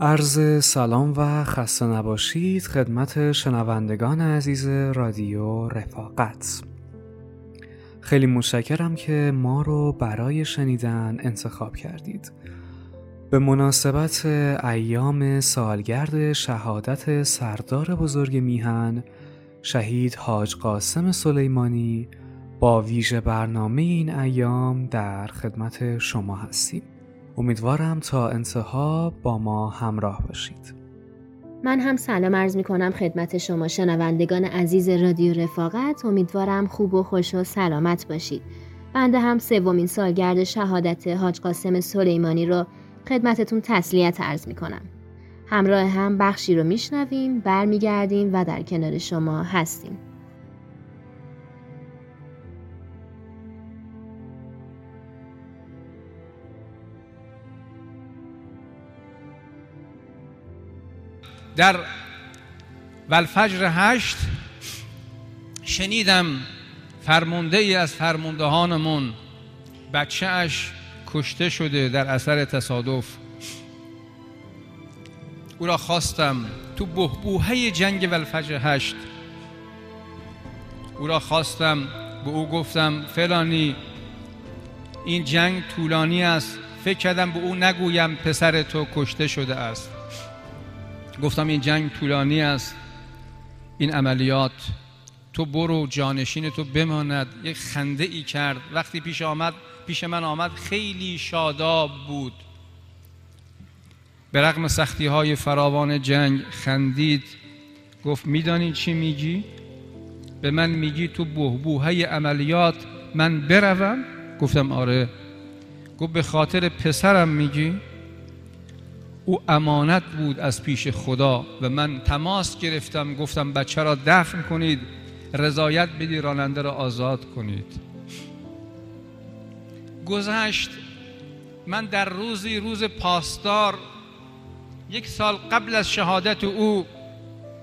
عرض سلام و خسته نباشید خدمت شنوندگان عزیز رادیو رفاقت. خیلی متشکرم که ما رو برای شنیدن انتخاب کردید. به مناسبت ایام سالگرد شهادت سردار بزرگ میهن شهید حاج قاسم سلیمانی با ویژه برنامه این ایام در خدمت شما هستیم. امیدوارم تا انتها با ما همراه باشید. من هم سلام عرض می کنم خدمت شما شنوندگان عزیز رادیو رفاقت. امیدوارم خوب و خوش و سلامت باشید. بنده هم سومین سالگرد شهادت حاج قاسم سلیمانی رو خدمتتون تسلیت عرض می کنم همراه هم بخشی رو میشنویم برمیگردیم و در کنار شما هستیم. در ولفجر هشت شنیدم فرمونده ای از فرموندهانمون بچه اش کشته شده در اثر تصادف. او را خواستم تو بهبوهه جنگ ولفجر هشت. او را خواستم به او گفتم فلانی این جنگ طولانی است. فکر کردم به او نگویم پسر تو کشته شده است. گفتم این جنگ طولانی است این عملیات تو برو جانشین تو بماند یک خنده ای کرد وقتی پیش آمد پیش من آمد خیلی شاداب بود به رغم سختی های فراوان جنگ خندید گفت میدانی چی میگی؟ به من میگی تو بهبوهای عملیات من بروم؟ گفتم آره گفت به خاطر پسرم میگی؟ او امانت بود از پیش خدا و من تماس گرفتم گفتم بچه را دفن کنید رضایت بدی راننده را آزاد کنید. گذشت. من در روزی روز پاسدار یک سال قبل از شهادت او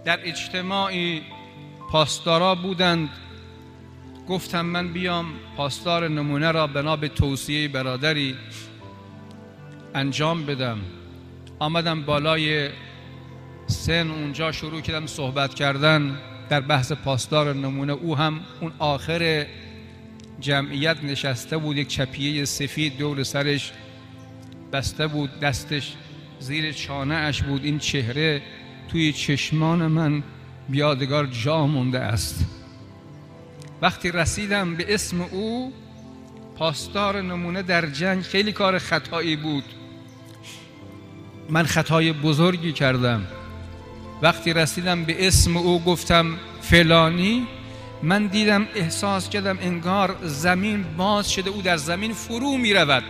در اجتماعی پاسدارا بودند. گفتم من بیام پاسدار نمونه را بنا به توصیه برادری انجام بدم. آمدم بالای سن اونجا شروع کردم صحبت کردن. در بحث پاسدار نمونه او هم اون آخر جمعیت نشسته بود یک چپیه سفید دور سرش بسته بود دستش زیر چانه اش بود. این چهره توی چشمان من بیادگار جا مونده است. وقتی رسیدم به اسم او پاسدار نمونه در جنگ خیلی کار خطایی بود. من خطای بزرگی کردم. وقتی رسیدم به اسم او گفتم فلانی من دیدم احساس کردم انگار زمین باز شده او در زمین فرو می رود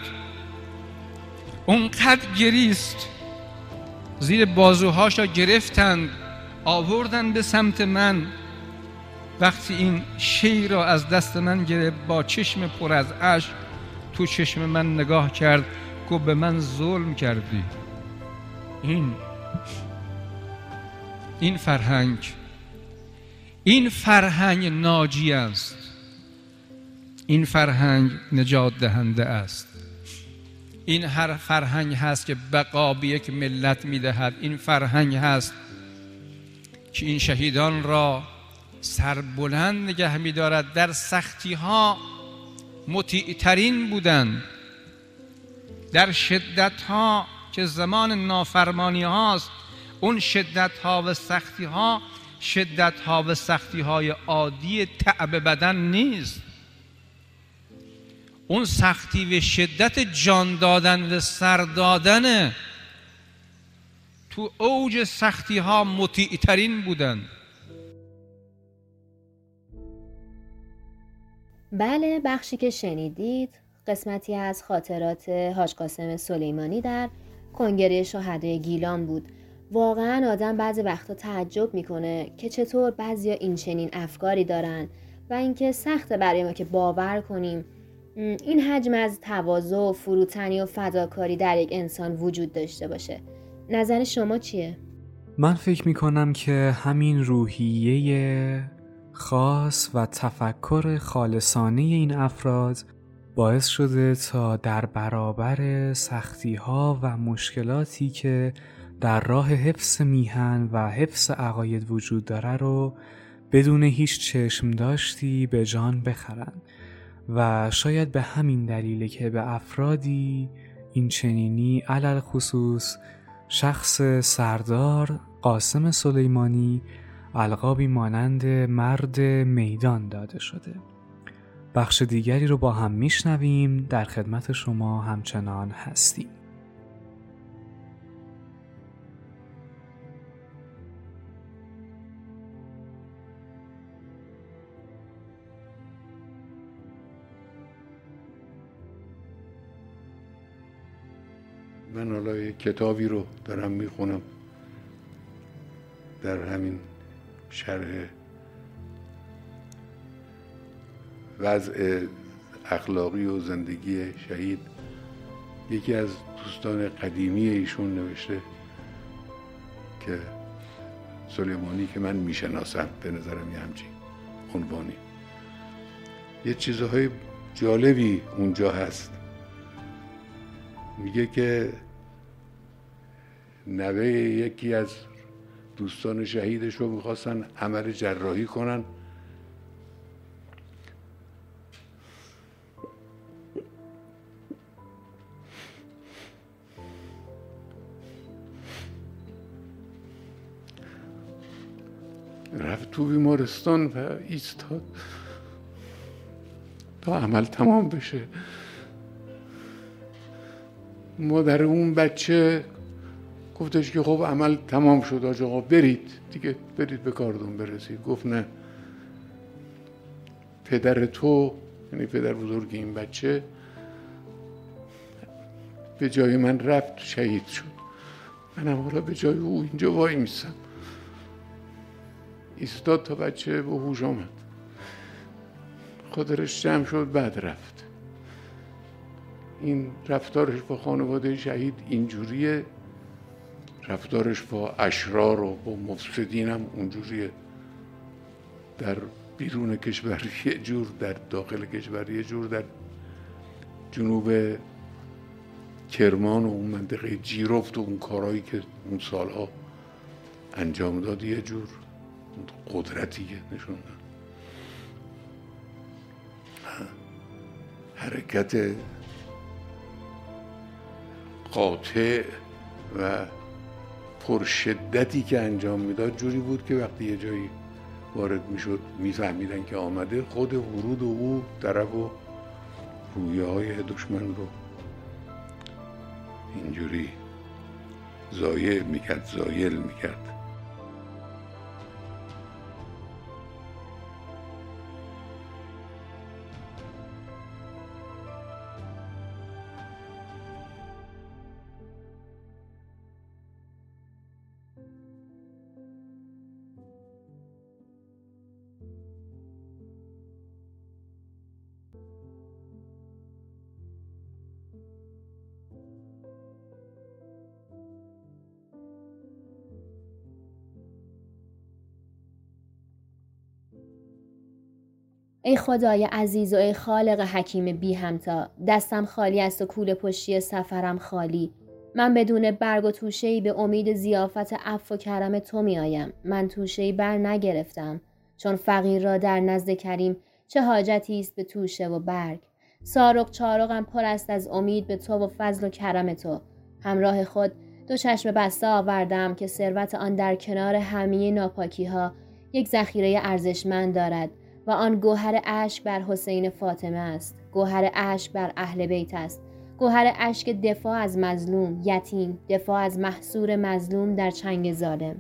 اونقدر گریست. زیر بازوهاش را گرفتند آوردن به سمت من. وقتی این شی را از دست من گرفت با چشم پر از اشک تو چشم من نگاه کرد گفت به من ظلم کردی. این. این فرهنگ. این فرهنگ ناجی است. این فرهنگ نجات دهنده است. این هر فرهنگ هست که بقا به یک ملت می‌دهد این فرهنگ هست که این شهیدان را سربلند نگه میدارد در سختی ها مطیعترین بودند در شدت ها که زمان نافرمانی هاست اون شدت ها و سختی ها شدت ها و سختی های عادی تعب بدن نیست. اون سختی و شدت جان دادن و سر دادن تو اوج سختی ها مطیع ترین بودن. بله بخشی که شنیدید قسمتی از خاطرات حاج قاسم سلیمانی در کنگره شهدای گیلان بود. واقعا آدم بعضی وقتا تعجب می‌کنه که چطور بعضیا این چنین افکاری دارن و اینکه سخته برای ما که باور کنیم. این حجم از تواضع و فروتنی و فداکاری در یک انسان وجود داشته باشه. نظر شما چیه؟ من فکر می‌کنم که همین روحیه خاص و تفکر خالصانه این افراد باعث شده تا در برابر سختی ها و مشکلاتی که در راه حفظ میهن و حفظ عقاید وجود داره رو بدون هیچ چشم داشتی به جان بخرن. و شاید به همین دلیله که به افرادی این چنینی علل خصوص شخص سردار قاسم سلیمانی القابی مانند مرد میدان داده شده. بخش دیگری رو با هم میشنویم. در خدمت شما همچنان هستیم. من حالا کتابی رو دارم می‌خونم. در همین شرح وضع اخلاقی و زندگی شهید یکی از دوستان قدیمی ایشون نوشته که سلیمانی که من می‌شناسم به نظرم یه همچین عنوانی. یه چیزهای جالبی اونجا هست. میگه که نوه یکی از دوستان شهیدش رو می‌خواستن عمل جراحی کنن. تو بیمارستان و ایستاد. تا عمل تمام بشه. مادر اون بچه گفتش که خب عمل تمام شد آج آقا برید. دیگه برید به کاردون برسید. گفت نه. پدر تو یعنی پدر بزرگ این بچه به جای من رفت شهید شد. منم حالا به جای او اینجا وای میسم ایستاد تا بچه به هوش آمد. خودش جمع شد بعد رفت. این رفتارش با خانواده شهید اینجوریه. رفتارش با اشرار و با مفسدین هم اونجوریه. در بیرون کشور یه جور در داخل کشور یه جور در جنوب کرمان و اون منطقه جیرفت و اون کارهایی که اون سالها انجام داد یه جور. قدرتی که نشون حرکت قاطع و پرشدتی که انجام می‌داد جوری بود که وقتی یه جایی وارد می‌شد میفهمیدن که آمده خود ورود او طرف و رویه های دشمن رو اینجوری زایل می‌کرد زایل می‌کرد. خدای عزیز و ای خالق حکیم بی همتا. دستم خالی است و کول پشتی سفرم خالی. من بدون برگ و توشه به امید زیافت عفو و کرم تو می آیم. من توشه بر نگرفتم. چون فقیر را در نزد کریم چه حاجتی است به توشه و برگ؟ سارق چارقم پر است از امید به تو و فضل و کرم تو. همراه خود دو چشم بسته آوردم که ثروت آن در کنار همه ناپاکی ها یک ذخیره ارزشمند دارد. و آن گوهر اشک بر حسین فاطمه است. گوهر اشک بر اهل بیت است. گوهر اشک دفاع از مظلوم یتیم دفاع از محصور مظلوم در چنگ ظالم.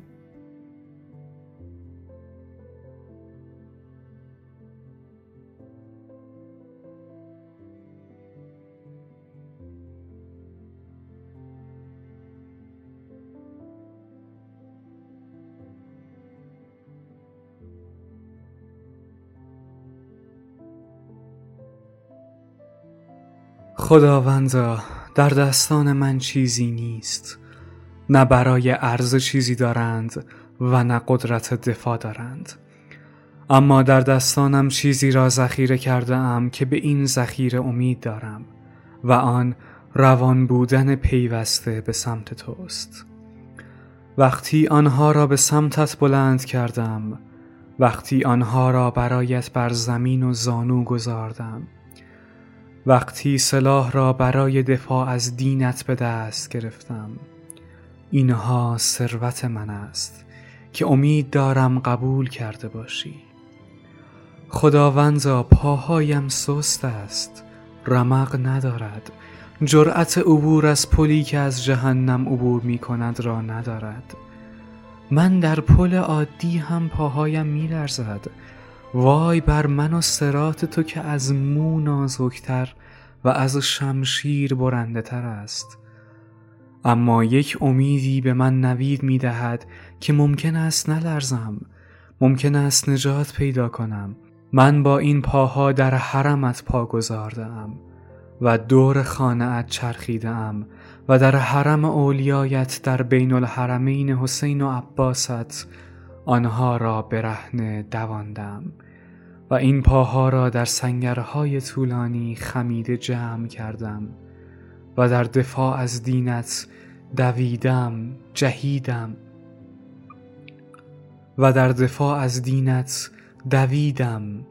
خداوندا در دستان من چیزی نیست. نه برای عرض چیزی دارند و نه قدرت دفاع دارند. اما در دستانم چیزی را ذخیره کرده ام که به این ذخیره امید دارم و آن روان بودن پیوسته به سمت توست. وقتی آنها را به سمتت بلند کردم وقتی آنها را برایت بر زمین و زانو گذاردم وقتی سلاح را برای دفاع از دینت به دست گرفتم. اینها ثروت من است که امید دارم قبول کرده باشی. خداوندا پاهایم سست است رمق ندارد. جرأت عبور از پلی که از جهنم عبور می کند را ندارد. من در پل عادی هم پاهایم می لرزد. وای بر من و سرات تو که از مو نازکتر و از شمشیر برنده تر است. اما یک امیدی به من نوید می دهد که ممکن است نلرزم ممکن است نجات پیدا کنم. من با این پاها در حرمت پا گذاردم و دور خانه چرخیده ام و در حرم اولیایت در بین الحرمین حسین و عباست آنها را برهنه دواندم و این پاها را در سنگرهای طولانی خمیده جمع کردم و در دفاع از دینت دویدم جهیدم. و در دفاع از دینت دویدم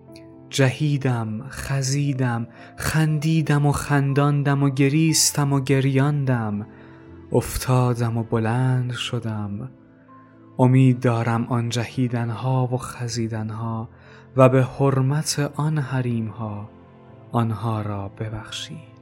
جهیدم خزیدم خندیدم و خنداندم و گریستم و گریاندم. افتادم و بلند شدم. امید دارم آن جهیدنها و خزیدنها و به حرمت آن حریمها آنها را ببخشید.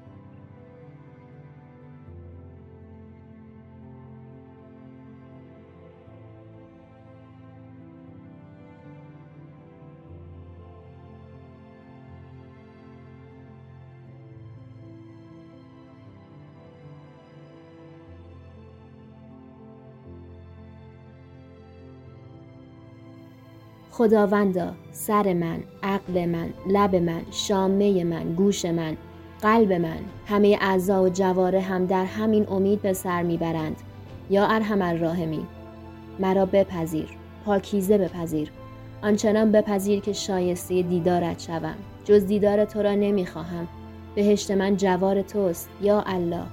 خداوندا سر من عقل من لب من شامه من گوش من قلب من همه اعضا و جواره هم در همین امید به سر می‌برند. یا ارحم الراحمین مرا بپذیر پاکیزه بپذیر آنچنان بپذیر که شایسته دیدارت شوم. جز دیدار تو را نمی‌خواهم. بهشت من جوار توست یا الله.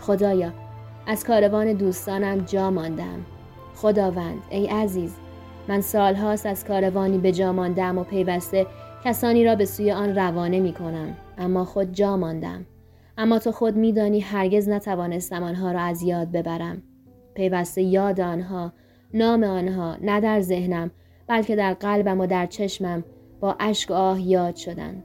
خدایا از کاروان دوستانم جا ماندم. خداوند ای عزیز من سالهاست از کاروانی به جا ماندم و پیوسته کسانی را به سوی آن روانه می کنم. اما خود جا ماندم. اما تو خود میدانی هرگز نتوانستم آنها را از یاد ببرم. پیوسته یاد آنها نام آنها نه در ذهنم بلکه در قلبم و در چشمم با اشک آه یاد شدند.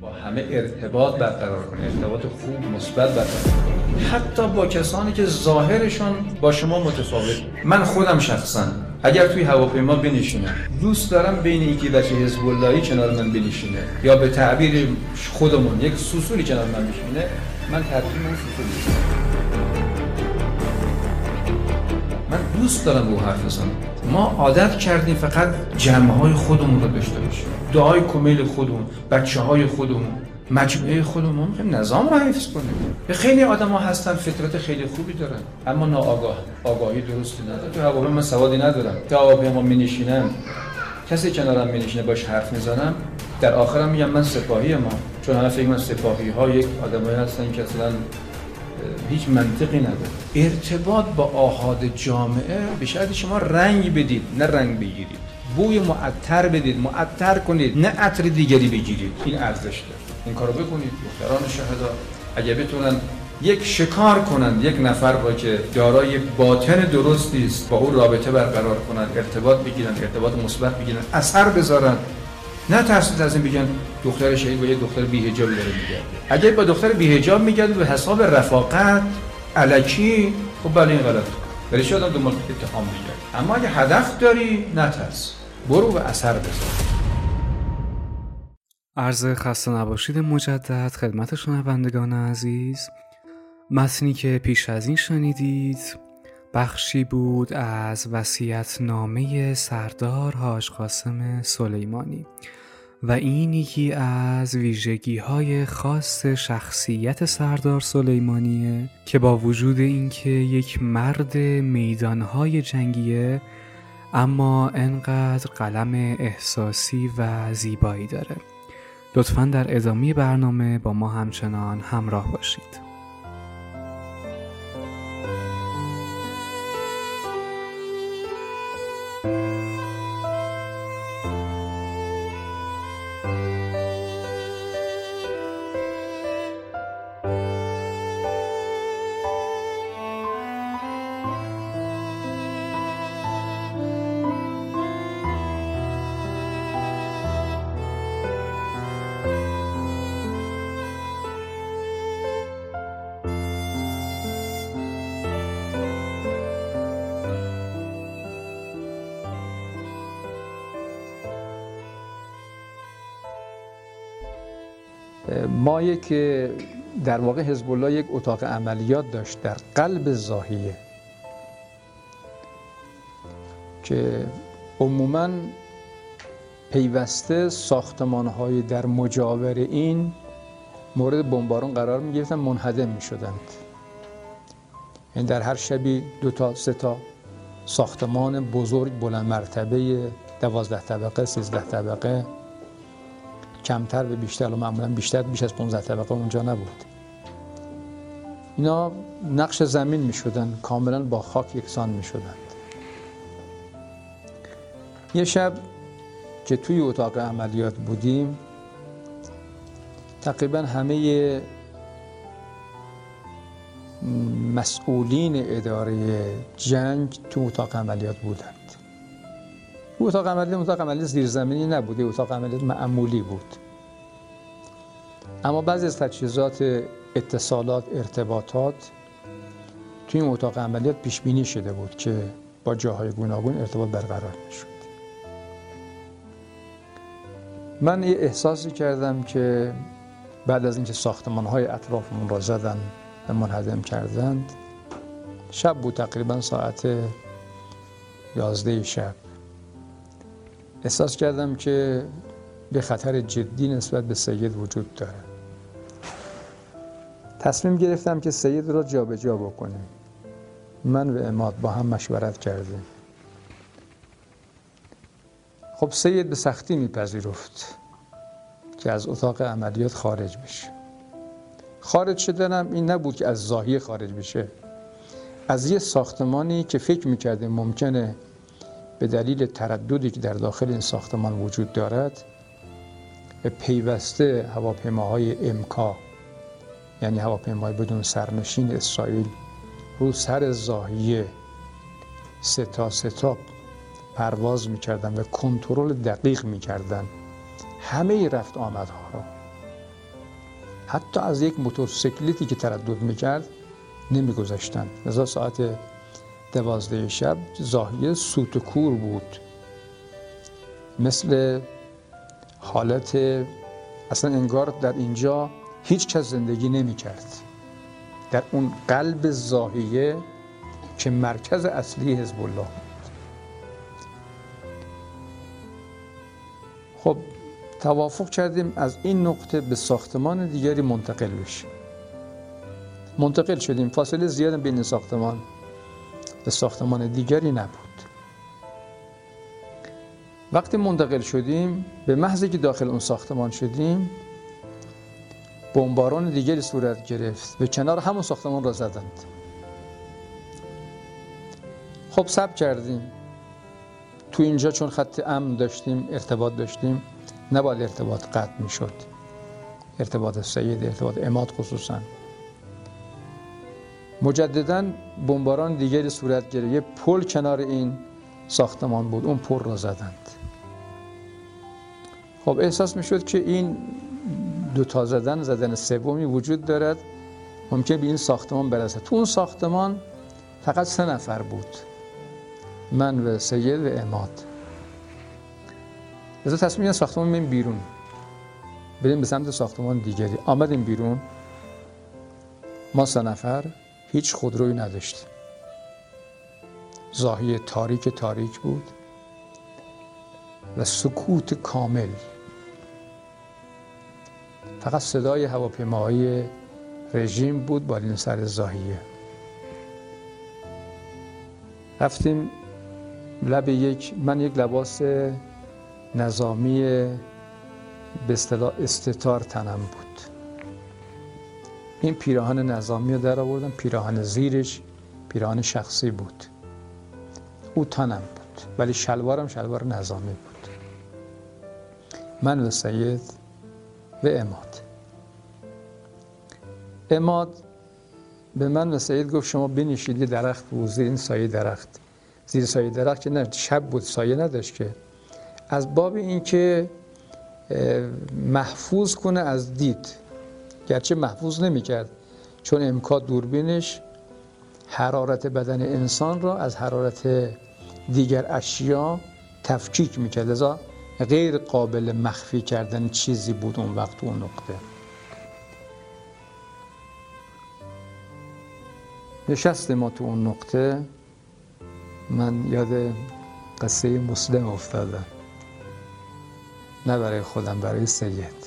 با همه ارتباط برقرار کنید ارتباط خوب مثبت برقرار حتی با کسانی که ظاهرشون با شما متفاوت. من خودم شخصا اگر توی هواپیما بنشینم دوست دارم بین یکی بچه حزب کنار من بنشینه یا به تعبیر خودمون یک سوسولی کنار من بشینه من ترجیح اون سوسول من دوست دارم با حرف بزنم. ما عادت کردیم فقط جمعه های خودمون رو داشته باشیم. دعای کمیل خودمون بچه های خودمون مجموعه خودمون نظام رو حفظ کنیم. خیلی آدم ها هستن فطرت خیلی خوبی دارن اما ناآگاه آگاهی درستی نداره. تو هواپیما من سوادی ندارم. تو هواپیما می نشینم کسی کنارم می نشینه باش حرف می‌زنم. در آخرم میگم من سپاهی ما. چون همه فکر من سپاهی ها یک آدمایی هستن که اصلا هیچ منطقی نداره. ارتباط با آهاد جامعه به شما رنگ بدید نه رنگ بگیرید. بوی معطر بدید معطر کنید نه عطر دیگری بگیرید. این ارزش داره. این کارو بکنید دختران شهدا. اگه بتونن یک شکار کنند یک نفر با که دارای باطن درستی است با او رابطه برقرار کنند ارتباط بگیرن ارتباط مثبت بگیرن اثر بذارن. نه ترسید از این بگن دختر شهید با یه دختر بیهجابی داره میگرده. اگر با دختر بیهجاب میگرده به حساب رفاقت علکی خب بله این غلط ولی شاید دنبال اتهام بگردی اما اگه هدف داری نترس برو و اثر بذار. عرض خسته نباشید مجدد خدمت شنوندگان عزیز. متنی که پیش از این شنیدید بخشی بود از وسیعت نامه سردار حاج قاسم سلیمانی و این یکی از ویژگی های خاص شخصیت سردار سلیمانیه که با وجود اینکه یک مرد میدانهای جنگیه اما انقدر قلم احساسی و زیبایی داره. لطفا در ادامه برنامه با ما همچنان همراه باشید. ما یک در واقع حزب الله یک اتاق عملیات داشت در قلب زاهیه که عموما پیوسته ساختمان در مجاور این مورد بمبارون قرار می گرفتن منهدم می شدند یعنی در هر شبی دو تا سه تا ساختمان بزرگ بلند مرتبه دوازده طبقه سیزده طبقه کمتر و بیشتر و معمولا بیشتر بیش از 15 طبقه اونجا نبود. اینا نقش زمین می شدن کاملا با خاک یکسان می شدند یه شب که توی اتاق عملیات بودیم تقریبا همه مسئولین اداره جنگ تو اتاق عملیات بودند او اتاق عملیات اتاق عملیات زیرزمینی نبود. اتاق عملیات معمولی بود. اما بعضی از تجهیزات اتصالات ارتباطات توی این اتاق عملیات پیش بینی شده بود که با جاهای گوناگون ارتباط برقرار می‌شد. من یه احساسی کردم که بعد از اینکه ساختمان های اطرافمون را زدن و منهدم کردند شب بود تقریبا ساعت یازده شب. احساس کردم که به خطر جدی نسبت به سید وجود داره. تصمیم گرفتم که سید را جابجا جا بکنیم من و اماد با هم مشورت کردیم. خب سید به سختی میپذیرفت که از اتاق عملیات خارج بشه. خارج شدنم این نبود که از زاهی خارج بشه. از یه ساختمانی که فکر می‌کردیم ممکنه به دلیل ترددی که در داخل این ساختمان وجود دارد پیوسته هواپیماهای امکا یعنی هواپیمای بدون سرنشین اسرائیل رو سر زاهیه ستا ستا پرواز می‌کردن و کنترل دقیق می‌کردن. همه رفت آمدها را. حتی از یک موتورسیکلتی که تردد می‌کرد نمیگذاشتند لذا ساعت دوازده شب زاهیه سوت کور بود. مثل حالت اصلا انگار در اینجا هیچ کس زندگی نمی کرد. در اون قلب زاهیه که مرکز اصلی حزب الله بود. خب توافق کردیم از این نقطه به ساختمان دیگری منتقل بشیم. منتقل شدیم. فاصله زیاد بین ساختمان. به ساختمان دیگری نبود. وقتی منتقل شدیم به محضی که داخل اون ساختمان شدیم بمباران دیگری صورت گرفت به کنار همون ساختمان را زدند. خب سب کردیم. تو اینجا چون خط امن داشتیم ارتباط داشتیم نباید ارتباط قطع می شد ارتباط سید ارتباط اماد خصوصا. مجددا بمباران دیگری صورت گرفت. یه پل کنار این ساختمان بود. اون پل را زدند. خب احساس می که این دو تا زدن زدن سومی وجود دارد. ممکن به این ساختمان برسه تو اون ساختمان فقط سه نفر بود. من و سید و اماد. از تصمیم ساختمان من بیرون. بریم به سمت ساختمان دیگری. آمدیم بیرون. ما سه نفر. هیچ خودروی نداشتیم زاهی تاریک تاریک بود و سکوت کامل. فقط صدای هواپیماهای رژیم بود بالین سر زاهیه. رفتیم لب یک من یک لباس نظامی به اصطلاح استتار تنم بود. این پیراهن نظامی رو در آوردم. پیراهن زیرش پیراهن شخصی بود. او تنم بود ولی شلوارم شلوار نظامی بود. من و سید و اماد. اماد به من و سید گفت شما بنشید یه درخت بود زیر این سایه درخت. زیر سایه درخت که نه شب بود سایه نداشت که. از باب اینکه محفوظ کنه از دید. گرچه محفوظ نمی‌کرد چون امکا دوربینش حرارت بدن انسان را از حرارت دیگر اشیا تفکیک می‌کرد. لذا غیر قابل مخفی کردن چیزی بود اون وقت اون نقطه. نشست ما تو اون نقطه. من یاد قصه مسلم افتادم. نه برای خودم برای سید.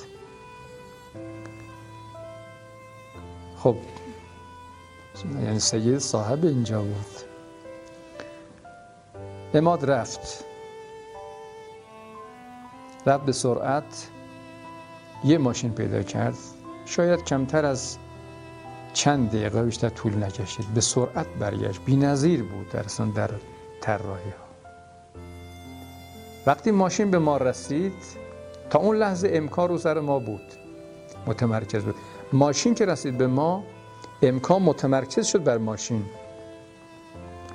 خب یعنی سید صاحب اینجا بود. اماد رفت. رفت به سرعت. یه ماشین پیدا کرد. شاید کمتر از چند دقیقه بیشتر طول نکشید. به سرعت برگشت. بی نظیر بود در در طراحی ها. وقتی ماشین به ما رسید تا اون لحظه امکان رو سر ما بود. متمرکز بود. ماشین که رسید به ما امکان متمرکز شد بر ماشین.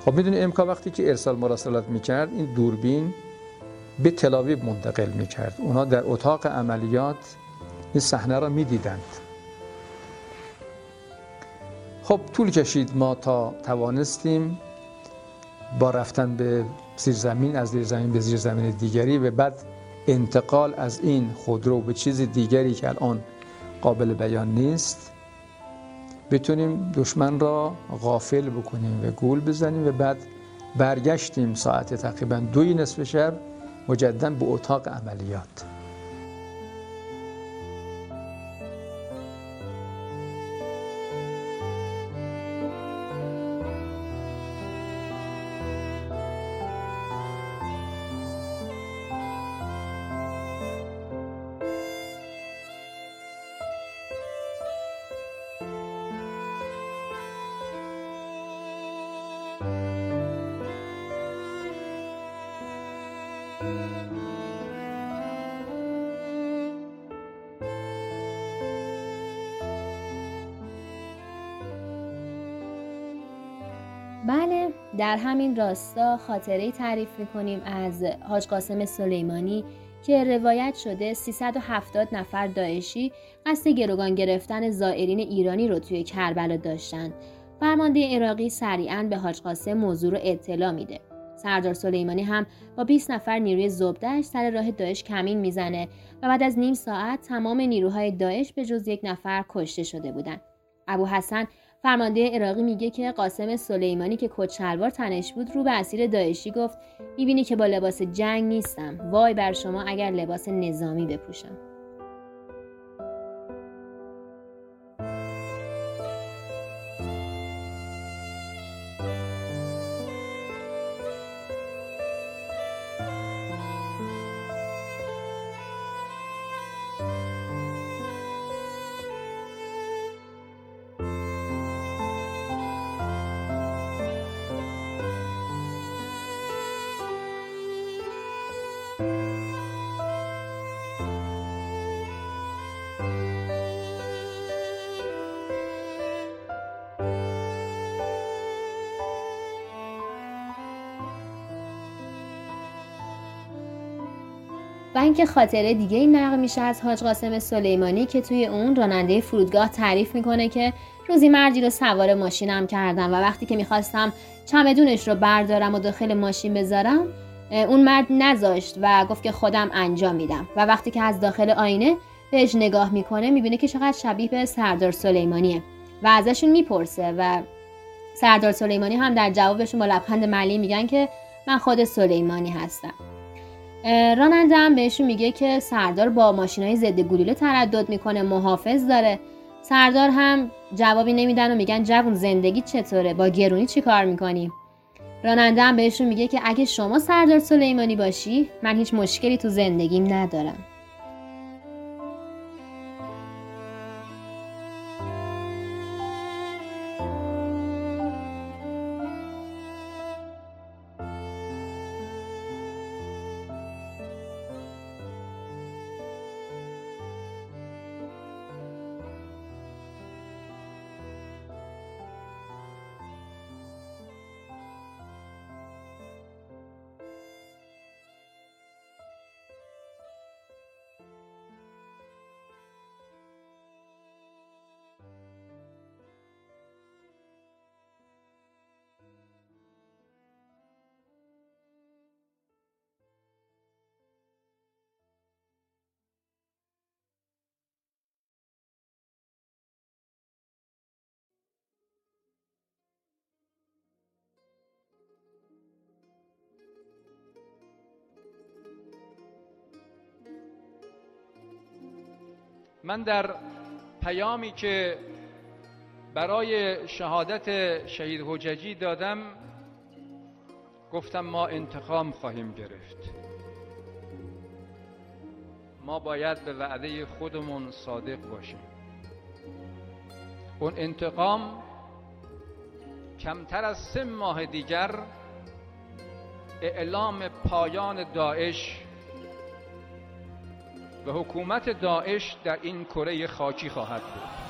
خب می‌دونی امکان وقتی که ارسال مراسلات می‌کرد این دوربین به تلاویب منتقل می‌کرد. اونا در اتاق عملیات این صحنه را می‌دیدند. خب طول کشید ما تا توانستیم با رفتن به زیرزمین از زیرزمین به زیرزمین دیگری و بعد انتقال از این خودرو به چیز دیگری که الان قابل بیان نیست. بتونیم دشمن را غافل بکنیم و گول بزنیم و بعد برگشتیم ساعت تقریبا دوی نصف شب مجددا به اتاق عملیات. بله در همین راستا خاطره تعریف می‌کنیم از حاج قاسم سلیمانی که روایت شده 370 نفر داعشی قصد گروگان گرفتن زائرین ایرانی رو توی کربلا داشتن. فرمانده عراقی سریعا به حاج قاسم موضوع رو اطلاع میده. سردار سلیمانی هم با 20 نفر نیروی زبدش سر راه داعش کمین می‌زنه و بعد از نیم ساعت تمام نیروهای داعش به جز یک نفر کشته شده بودند. ابو حسن فرمانده عراقی میگه که قاسم سلیمانی که کچلوار تنش بود رو به اسیر داعشی گفت می‌بینی که با لباس جنگ نیستم. وای بر شما اگر لباس نظامی بپوشم. اینکه خاطره دیگه این نقل میشه از حاج قاسم سلیمانی که توی اون راننده فرودگاه تعریف می‌کنه که روزی مردی رو سوار ماشینم کردم و وقتی که می‌خواستم چمدونش رو بردارم و داخل ماشین بذارم اون مرد نذاشت و گفت که خودم انجام میدم. و وقتی که از داخل آینه بهش نگاه می‌کنه می‌بینه که چقدر شبیه به سردار سلیمانیه و ازشون می‌پرسه و سردار سلیمانی هم در جوابشون با لبخند ملی میگن که من خود سلیمانی هستم. راننده هم بهشون میگه که سردار با ماشین های ضد گلوله تردد می‌کنه محافظ داره. سردار هم جوابی نمیدن و میگن جوون زندگی چطوره؟ با گرونی چی کار می‌کنی؟ راننده هم بهشون میگه که اگه شما سردار سلیمانی باشی من هیچ مشکلی تو زندگیم ندارم. من در پیامی که برای شهادت شهید حججی دادم گفتم ما انتقام خواهیم گرفت. ما باید به وعده خودمون صادق باشیم. اون انتقام کمتر از سه ماه دیگر اعلام پایان داعش و حکومت داعش در این کره خاکی خواهد بود.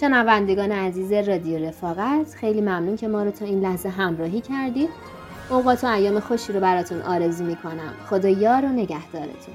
شنوندگان عزیز رادیو رفاقت خیلی ممنون که ما رو تا این لحظه همراهی کردید. اوقات و ایام خوشی رو براتون آرزو می‌کنم. خدا یار و نگهدارتون.